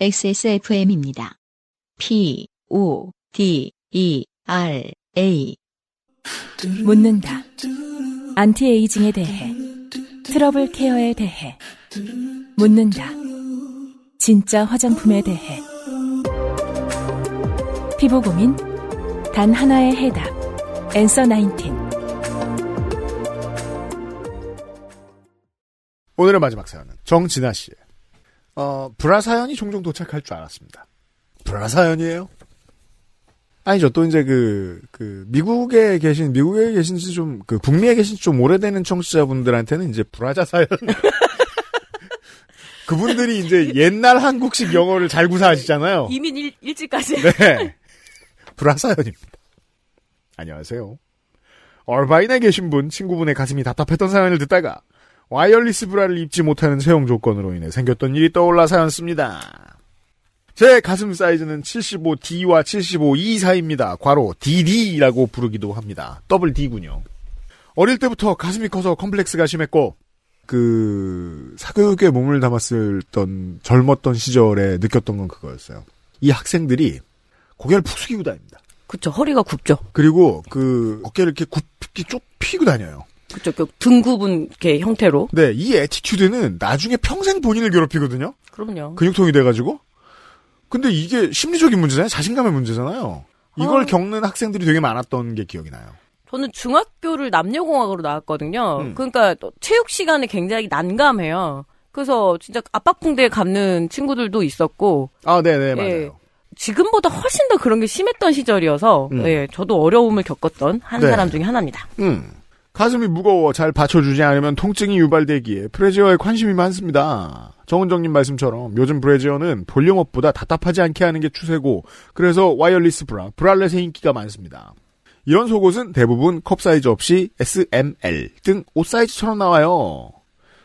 XSFM입니다. P, O, D, E, R, A. 묻는다. anti-aging에 대해. trouble care에 대해. 묻는다. 진짜 화장품에 대해. 피부 고민? 단 하나의 해답. Answer 19. 오늘의 마지막 사연은 정진아 씨의 어, 불화 사연이 종종 도착할 줄 알았습니다. 불화 사연이에요? 아니죠. 또 이제 그, 그, 미국에 계신, 미국에 계신 지 좀, 그, 북미에 계신 지 좀 오래되는 청취자분들한테는 이제 불화자 사연. 그분들이 이제 옛날 한국식 영어를 잘 구사하시잖아요. 이민 일, 일찍까지. 네. 불화 사연입니다. 안녕하세요. 얼바인에 계신 분, 친구분의 가슴이 답답했던 사연을 듣다가 wireless 브라를 입지 못하는 채용 조건으로 인해 생겼던 일이 떠올라 사연 씁니다. 제 가슴 사이즈는 75D와 75E 사이입니다. 괄호 DD라고 부르기도 합니다. 더블 D군요. 어릴 때부터 가슴이 커서 컴플렉스가 심했고 그 사교육에 몸을 담았을 던 젊었던 시절에 느꼈던 건 그거였어요. 이 학생들이 고개를 푹 숙이고 다닙니다. 그쵸, 허리가 굽죠. 그리고 그 어깨를 이렇게 굽게 쭉 피고 다녀요. 그쵸, 그 등굽은 이렇게 형태로. 네, 이 애티튜드는 나중에 평생 본인을 괴롭히거든요. 그럼요. 근육통이 돼가지고. 근데 이게 심리적인 문제잖아요. 자신감의 문제잖아요. 이걸 아. 겪는 학생들이 되게 많았던 게 기억이 나요. 저는 중학교를 남녀공학으로 나왔거든요. 음. 그러니까 또 체육 시간에 굉장히 난감해요. 그래서 진짜 압박붕대 감는 친구들도 있었고 아, 네네, 예. 맞아요. 지금보다 훨씬 더 그런 게 심했던 시절이어서 음. 예, 저도 어려움을 겪었던 한 네. 사람 중에 하나입니다. 음. 가슴이 무거워 잘 받쳐주지 않으면 통증이 유발되기에 브래지어에 관심이 많습니다. 정은정님 말씀처럼 요즘 브래지어는 volume-up보다 답답하지 않게 하는 게 추세고 그래서 wireless 브라, bralette의 인기가 많습니다. 이런 속옷은 대부분 컵 사이즈 없이 S, M, L 등 옷 사이즈처럼 나와요.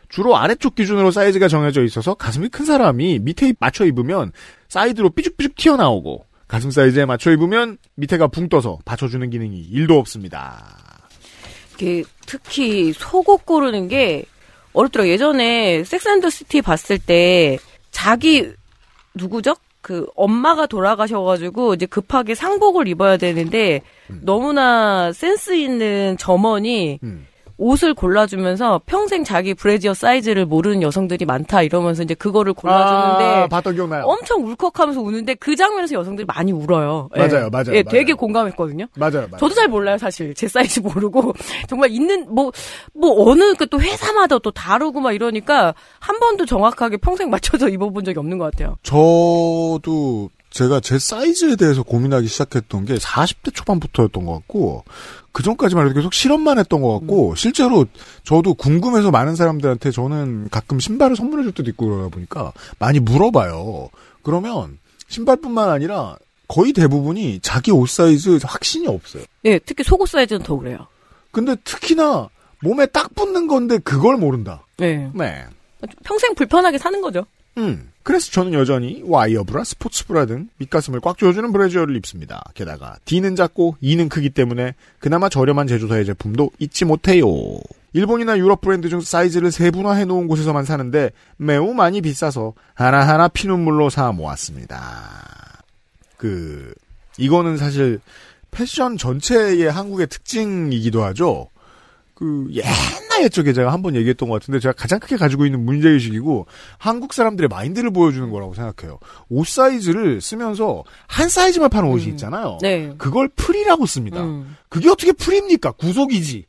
주로 아래쪽 기준으로 사이즈가 정해져 있어서 가슴이 큰 사람이 밑에 맞춰 입으면 사이드로 삐죽삐죽 튀어나오고 가슴 사이즈에 맞춰 입으면 밑에가 붕 떠서 받쳐주는 기능이 1도 없습니다. 그 특히 속옷 고르는 게 어렵더라고요. 예전에 Sex and the City 봤을 때 자기 누구죠? 그 엄마가 돌아가셔가지고 이제 급하게 상복을 입어야 되는데 너무나 센스 있는 점원이 음. 옷을 골라주면서 평생 자기 브래지어 사이즈를 모르는 여성들이 많다 이러면서 이제 그거를 골라주는데 아, 봤던 기억나요. 엄청 울컥하면서 우는데 그 장면에서 여성들이 많이 울어요. 예. 맞아요, 맞아요, 예, 맞아요. 되게 공감했거든요. 맞아요, 맞아요. 저도 잘 몰라요, 사실. 제 사이즈 모르고. 정말 있는, 뭐, 뭐, 어느 그 또 회사마다 또 다르고 막 이러니까 한 번도 정확하게 평생 맞춰서 입어본 적이 없는 것 같아요. 저도 제가 제 사이즈에 대해서 고민하기 시작했던 게 40대 초반부터였던 것 같고 그 전까지만 해도 계속 실험만 했던 것 같고 음. 실제로 저도 궁금해서 많은 사람들한테 저는 가끔 신발을 선물해 줄 때도 있고 그러다 보니까 많이 물어봐요. 그러면 신발뿐만 아니라 거의 대부분이 자기 옷 사이즈 확신이 없어요. 예, 특히 속옷 사이즈는 더 그래요. 근데 특히나 몸에 딱 붙는 건데 그걸 모른다. 예. 네. 평생 불편하게 사는 거죠. 음. 그래서 저는 여전히 와이어브라, 스포츠브라 등 밑가슴을 꽉 조여주는 브래지어를 입습니다. 게다가 D는 작고 E는 크기 때문에 그나마 저렴한 제조사의 제품도 잊지 못해요. 일본이나 유럽 브랜드 중 사이즈를 세분화해 놓은 곳에서만 사는데 매우 많이 비싸서 하나하나 피눈물로 사 모았습니다. 그 이거는 사실 패션 전체의 한국의 특징이기도 하죠. 그 옛날 옛적에 제가 한 번 얘기했던 것 같은데 제가 가장 크게 가지고 있는 문제의식이고 한국 사람들의 마인드를 보여주는 거라고 생각해요. 옷 사이즈를 쓰면서 한 사이즈만 파는 옷이 음. 있잖아요. 네. 그걸 풀이라고 씁니다. 음. 그게 어떻게 풀입니까? 구속이지.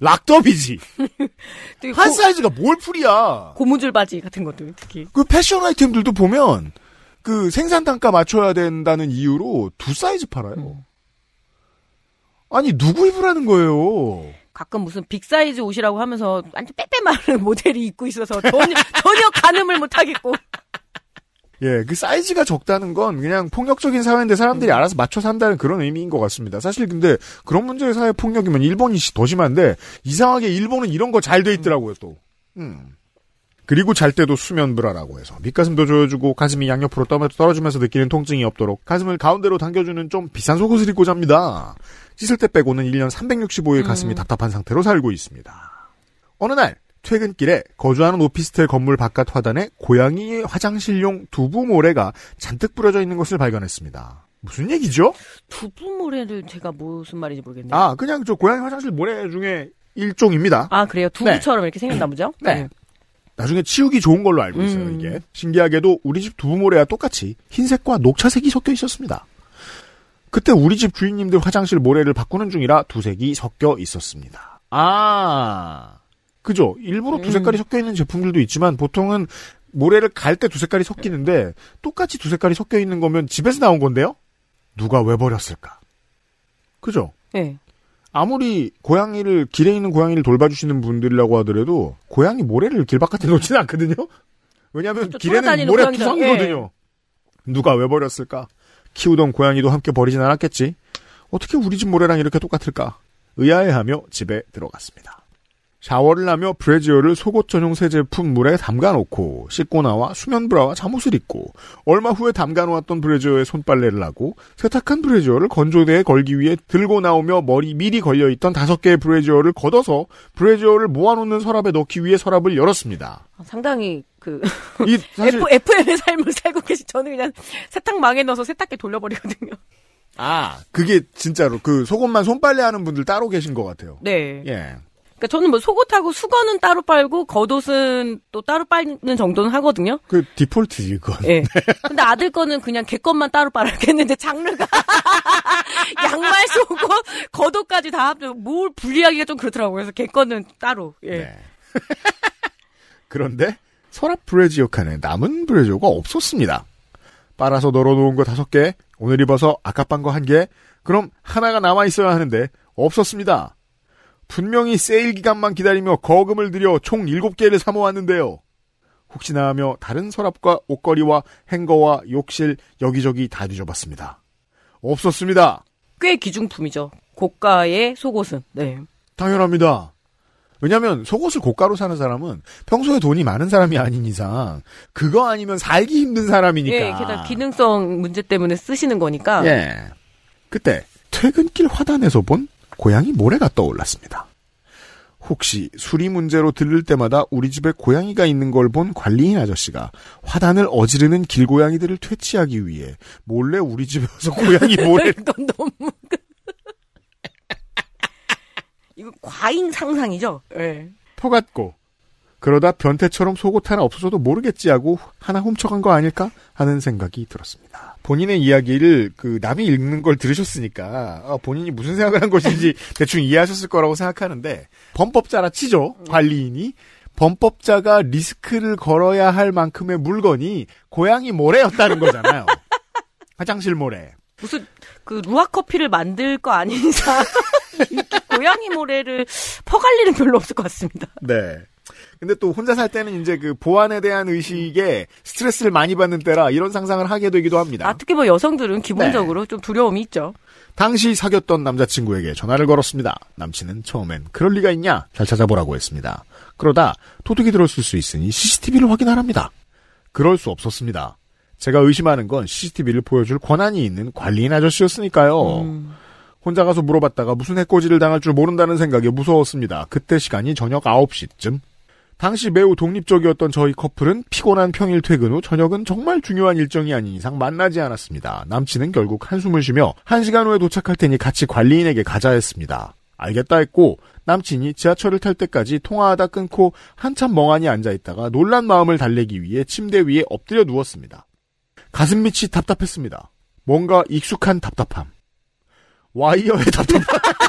락더비지. 한 고, 사이즈가 뭘 풀이야. 고무줄 바지 같은 것도 특히. 그 패션 아이템들도 보면 그 생산 단가 맞춰야 된다는 이유로 두 사이즈 팔아요. 음. 아니 누구 입으라는 거예요. 가끔 무슨 big size 옷이라고 하면서 완전 빼빼 마른 모델이 입고 있어서 전혀, 전혀 가늠을 못하겠고. 예, 그 사이즈가 적다는 건 그냥 폭력적인 사회인데 사람들이 알아서 맞춰 산다는 그런 의미인 것 같습니다. 사실 근데 그런 문제의 사회 폭력이면 일본이 시- 더 심한데 이상하게 일본은 이런 거 잘 돼 있더라고요 또. 음. 그리고 잘 때도 수면 브라라고 해서 밑가슴도 조여주고 가슴이 양옆으로 떠- 떨어지면서 느끼는 통증이 없도록 가슴을 가운데로 당겨주는 좀 비싼 속옷을 입고 잡니다. 씻을 때 빼고는 1년 365일 가슴이 음. 답답한 상태로 살고 있습니다. 어느 날 퇴근길에 거주하는 오피스텔 건물 바깥 화단에 고양이의 화장실용 두부 모래가 잔뜩 뿌려져 있는 것을 발견했습니다. 무슨 얘기죠? 두부 모래를 제가 무슨 말인지 모르겠네요. 아, 그냥 저 고양이 화장실 모래 중에 일종입니다. 아, 그래요? 두부처럼 이렇게 생겼나 보죠? 네. 나중에 치우기 좋은 걸로 알고 있어요, 음. 이게. 신기하게도 우리 집 두부 모래와 똑같이 흰색과 녹차색이 섞여 있었습니다. 그때 우리 집 주인님들 화장실 모래를 바꾸는 중이라 두 색이 섞여 있었습니다. 아, 그죠? 일부러 두 음. 색깔이 섞여 있는 제품들도 있지만 보통은 모래를 갈 때 두 색깔이 섞이는데 똑같이 두 색깔이 섞여 있는 거면 집에서 나온 건데요? 누가 왜 버렸을까? 그죠? 네. 아무리 고양이를 길에 있는 고양이를 돌봐주시는 분들이라고 하더라도 고양이 모래를 길 바깥에 놓지는 않거든요. 왜냐하면 또 길에는 모래 투성이거든요. 누가 왜 버렸을까? 키우던 고양이도 함께 버리진 않았겠지. 어떻게 우리 집 모래랑 이렇게 똑같을까? 의아해하며 집에 들어갔습니다. 샤워를 하며 브래지어를 속옷 전용 새 제품 물에 담가 놓고 씻고 나와 수면 브라와 잠옷을 입고 얼마 후에 담가 놓았던 브래지어에 손빨래를 하고 세탁한 브래지어를 건조대에 걸기 위해 들고 나오며 머리 미리 걸려 있던 다섯 개의 브래지어를 걷어서 브래지어를 모아 놓는 서랍에 넣기 위해 서랍을 열었습니다. 아, 상당히 그 이 사실 FM의 삶을 살고 계신 저는 그냥 세탁망에 넣어서 세탁기 돌려버리거든요. 아 그게 진짜로 그 속옷만 손빨래하는 분들 따로 계신 것 같아요. 네. 예. 그러니까 저는 뭐 속옷하고 수건은 따로 빨고 겉옷은 또 따로 빨는 정도는 하거든요. 그 디폴트지 그건. 예. 근데 아들 거는 그냥 걔 것만 따로 빨았겠는데 장르가 양말 속옷 겉옷까지 다 합쳐 뭘 분리하기가 좀 그렇더라고요. 그래서 걔 거는 따로. 예. 네. 그런데 서랍 브래지어 칸에 남은 브래지어가 없었습니다. 빨아서 널어놓은 거 다섯 개, 오늘 입어서 아까 빤 거 한 개, 그럼 하나가 남아 있어야 하는데 없었습니다. 분명히 세일 기간만 기다리며 거금을 들여 총 일곱 개를 사모았는데요. 혹시나 하며 다른 서랍과 옷걸이와 행거와 욕실 여기저기 다 뒤져봤습니다. 없었습니다. 꽤 기중품이죠. 고가의 속옷은. 네. 당연합니다. 왜냐하면 속옷을 고가로 사는 사람은 평소에 돈이 많은 사람이 아닌 이상 그거 아니면 살기 힘든 사람이니까. 예, 게다가 기능성 문제 때문에 쓰시는 거니까. 예. 그때 퇴근길 화단에서 본 고양이 모래가 떠올랐습니다. 혹시 수리 문제로 들를 때마다 우리 집에 고양이가 있는 걸 본 관리인 아저씨가 화단을 어지르는 길고양이들을 퇴치하기 위해 몰래 우리 집에 와서 고양이 모래를 이건 너무. 이거 과잉 상상이죠? 예. 퍼갔고 그러다 변태처럼 속옷 하나 없어져도 모르겠지 하고 하나 훔쳐간 거 아닐까 하는 생각이 들었습니다. 본인의 이야기를 그 남이 읽는 걸 들으셨으니까 어, 본인이 무슨 생각을 한 것인지 대충 이해하셨을 거라고 생각하는데 범법자라 치죠 관리인이 범법자가 리스크를 걸어야 할 만큼의 물건이 고양이 모래였다는 거잖아요. 화장실 모래. 무슨 그 루아 커피를 만들 거 아닌 이상 고양이 모래를 퍼갈 일은 별로 없을 것 같습니다. 네. 근데 또 혼자 살 때는 이제 그 보안에 대한 의식에 스트레스를 많이 받는 때라 이런 상상을 하게 되기도 합니다. 아, 특히 뭐 여성들은 기본적으로 좀 두려움이 있죠. 당시 사귀었던 남자친구에게 전화를 걸었습니다. 남친은 처음엔 그럴 리가 있냐? 잘 찾아보라고 했습니다. 그러다 도둑이 들었을 수 있으니 CCTV를 확인하랍니다. 그럴 수 없었습니다. 제가 의심하는 건 CCTV를 보여줄 권한이 있는 관리인 아저씨였으니까요. 음. 혼자 가서 물어봤다가 무슨 해코지를 당할 줄 모른다는 생각에 무서웠습니다. 그때 시간이 저녁 9시쯤. 당시 매우 독립적이었던 저희 커플은 피곤한 평일 퇴근 후 저녁은 정말 중요한 일정이 아닌 이상 만나지 않았습니다. 남친은 결국 한숨을 쉬며 한 시간 후에 도착할 테니 같이 관리인에게 가자 했습니다. 알겠다 했고 남친이 지하철을 탈 때까지 통화하다 끊고 한참 멍하니 앉아 있다가 놀란 마음을 달래기 위해 침대 위에 엎드려 누웠습니다. 가슴 밑이 답답했습니다. 뭔가 익숙한 답답함. 와이어의 답답함.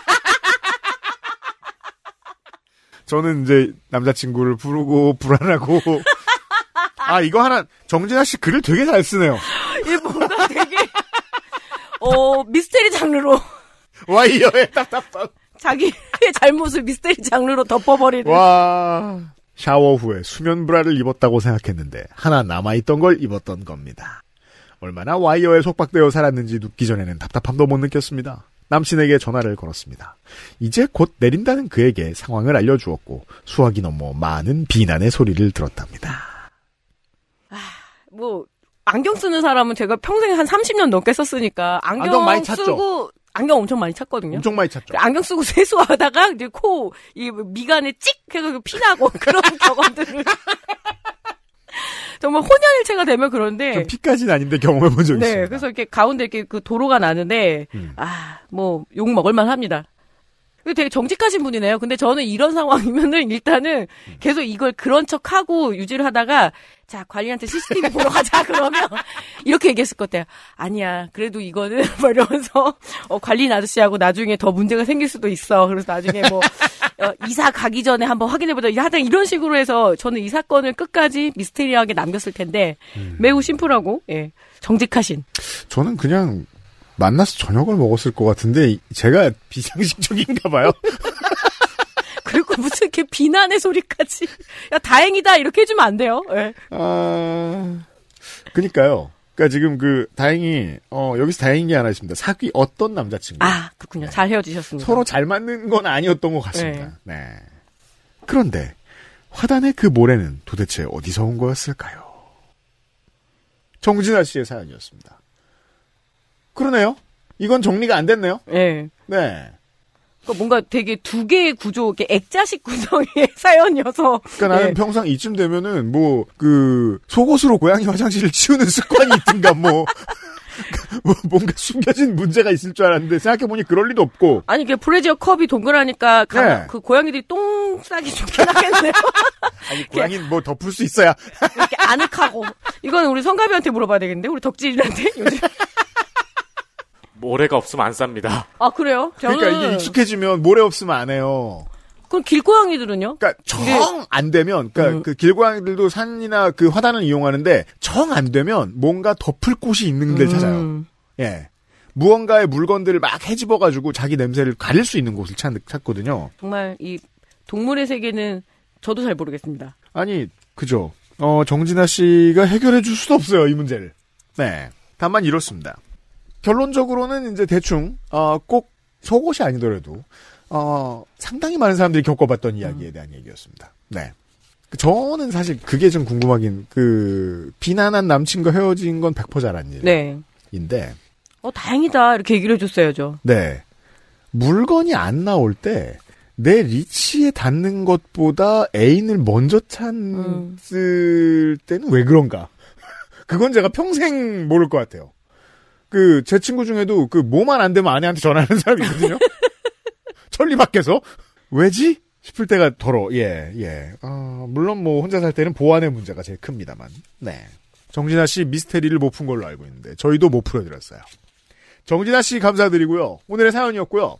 저는 이제 남자친구를 부르고 불안하고 아 이거 하나 정진아 씨 글을 되게 잘 쓰네요. 이게 뭔가 되게 어 미스테리 장르로 와이어의 답답함. 자기의 잘못을 미스테리 장르로 덮어버리는. 와 샤워 후에 수면 브라를 입었다고 생각했는데 하나 남아있던 걸 입었던 겁니다. 얼마나 와이어에 속박되어 살았는지 눕기 전에는 답답함도 못 느꼈습니다. 남친에게 전화를 걸었습니다. 이제 곧 내린다는 그에게 상황을 알려주었고 수학이 넘어 많은 비난의 소리를 들었답니다. 뭐 안경 쓰는 사람은 제가 평생 한 30년 넘게 썼으니까 안경, 안경 많이 찾죠? 쓰고 안경 엄청 많이 찾거든요. 엄청 많이 찾죠. 안경 쓰고 세수하다가 이제 코, 이 미간에 찍 해서 피나고 그런 경험들을. 정말 혼연일체가 되면 그런데. 전 피까지는 아닌데 경험해 본 적이 네, 있습니다. 그래서 이렇게 가운데 이렇게 그 도로가 나는데, 음. 아, 뭐, 욕 먹을만 합니다. 되게 정직하신 분이네요. 근데 저는 이런 상황이면은 일단은 계속 이걸 그런 척 하고 유지를 하다가, 자, 관리한테 CCTV 보러 가자, 그러면, 이렇게 얘기했을 것 같아요. 아니야, 그래도 이거는, 뭐 이러면서, 어, 관리인 아저씨하고 나중에 더 문제가 생길 수도 있어. 그래서 나중에 뭐, 어, 이사 가기 전에 한번 확인해보자. 하여튼 이런 식으로 해서 저는 이 사건을 끝까지 미스테리하게 남겼을 텐데, 매우 심플하고, 예, 정직하신. 저는 그냥 만나서 저녁을 먹었을 것 같은데 이- 제가 비상식적인가 봐요. 그리고 무슨 이렇게 비난의 소리까지. 야, 다행이다. 이렇게 해주면 안 돼요. 예. 아, 그니까요. 그니까 지금 그, 다행히, 어, 여기서 다행인 게 하나 있습니다. 사귀 어떤 남자친구. 아, 그렇군요. 잘 헤어지셨습니다. 서로 잘 맞는 건 아니었던 것 같습니다. 네. 그런데, 화단의 그 모래는 도대체 어디서 온 거였을까요? 정진아 씨의 사연이었습니다. 그러네요. 이건 정리가 안 됐네요. 예. 네. 그러니까 뭔가 되게 두 개의 구조, 이렇게 액자식 구성의 사연이어서. 그러니까 나는 예. 평상 이쯤 되면은 뭐 그 속옷으로 고양이 화장실을 치우는 습관이 있든가 뭐, 뭐 뭔가 숨겨진 문제가 있을 줄 알았는데 생각해 보니 그럴 리도 없고 아니, 이게 프레지어 컵이 동그라니까 가- 네. 그 고양이들이 똥 싸기 좋긴 하겠네요. 아니 고양이는 뭐 덮을 수 있어야 이렇게 아늑하고. 이건 우리 성가비한테 물어봐야 되겠는데? 우리 덕질한테? 요즘. 모래가 없으면 안 쌉니다. 아, 그래요? 저는. 그러니까 이게 익숙해지면 모래 없으면 안 해요. 그럼 길고양이들은요? 그러니까 정 안 되면 그러니까 음. 그 길고양이들도 산이나 그 화단을 이용하는데 정 안 되면 뭔가 덮을 곳이 있는 데를 찾아요. 음. 예. 무언가의 물건들을 막 헤집어가지고 자기 냄새를 가릴 수 있는 곳을 찾, 찾거든요. 정말 이 동물의 세계는 저도 잘 모르겠습니다. 아니, 그죠. 어, 정진아 씨가 해결해 줄 수도 없어요, 이 문제를. 네. 다만 이렇습니다. 결론적으로는 이제 대충, 어, 꼭 속옷이 아니더라도, 어, 상당히 많은 사람들이 겪어봤던 이야기에 대한 얘기였습니다. 네. 그 저는 사실 그게 좀 궁금하긴, 그, 비난한 남친과 헤어진 건 100% 잘한 네. 일인데, 어, 다행이다. 이렇게 얘기를 해줬어야죠. 네. 물건이 안 나올 때, 내 리치에 닿는 것보다 애인을 먼저 찾을 때는 왜 그런가? 그건 제가 평생 모를 것 같아요. 그, 제 친구 중에도 그, 뭐만 안 되면 아내한테 전화하는 사람이 있거든요? 천리 밖에서? 왜지? 싶을 때가 더러, 예, 예. 어, 물론 뭐, 혼자 살 때는 보안의 문제가 제일 큽니다만. 네. 정진아 씨 미스테리를 못 푼 걸로 알고 있는데, 저희도 못 풀어드렸어요. 정진아 씨 감사드리고요. 오늘의 사연이었고요.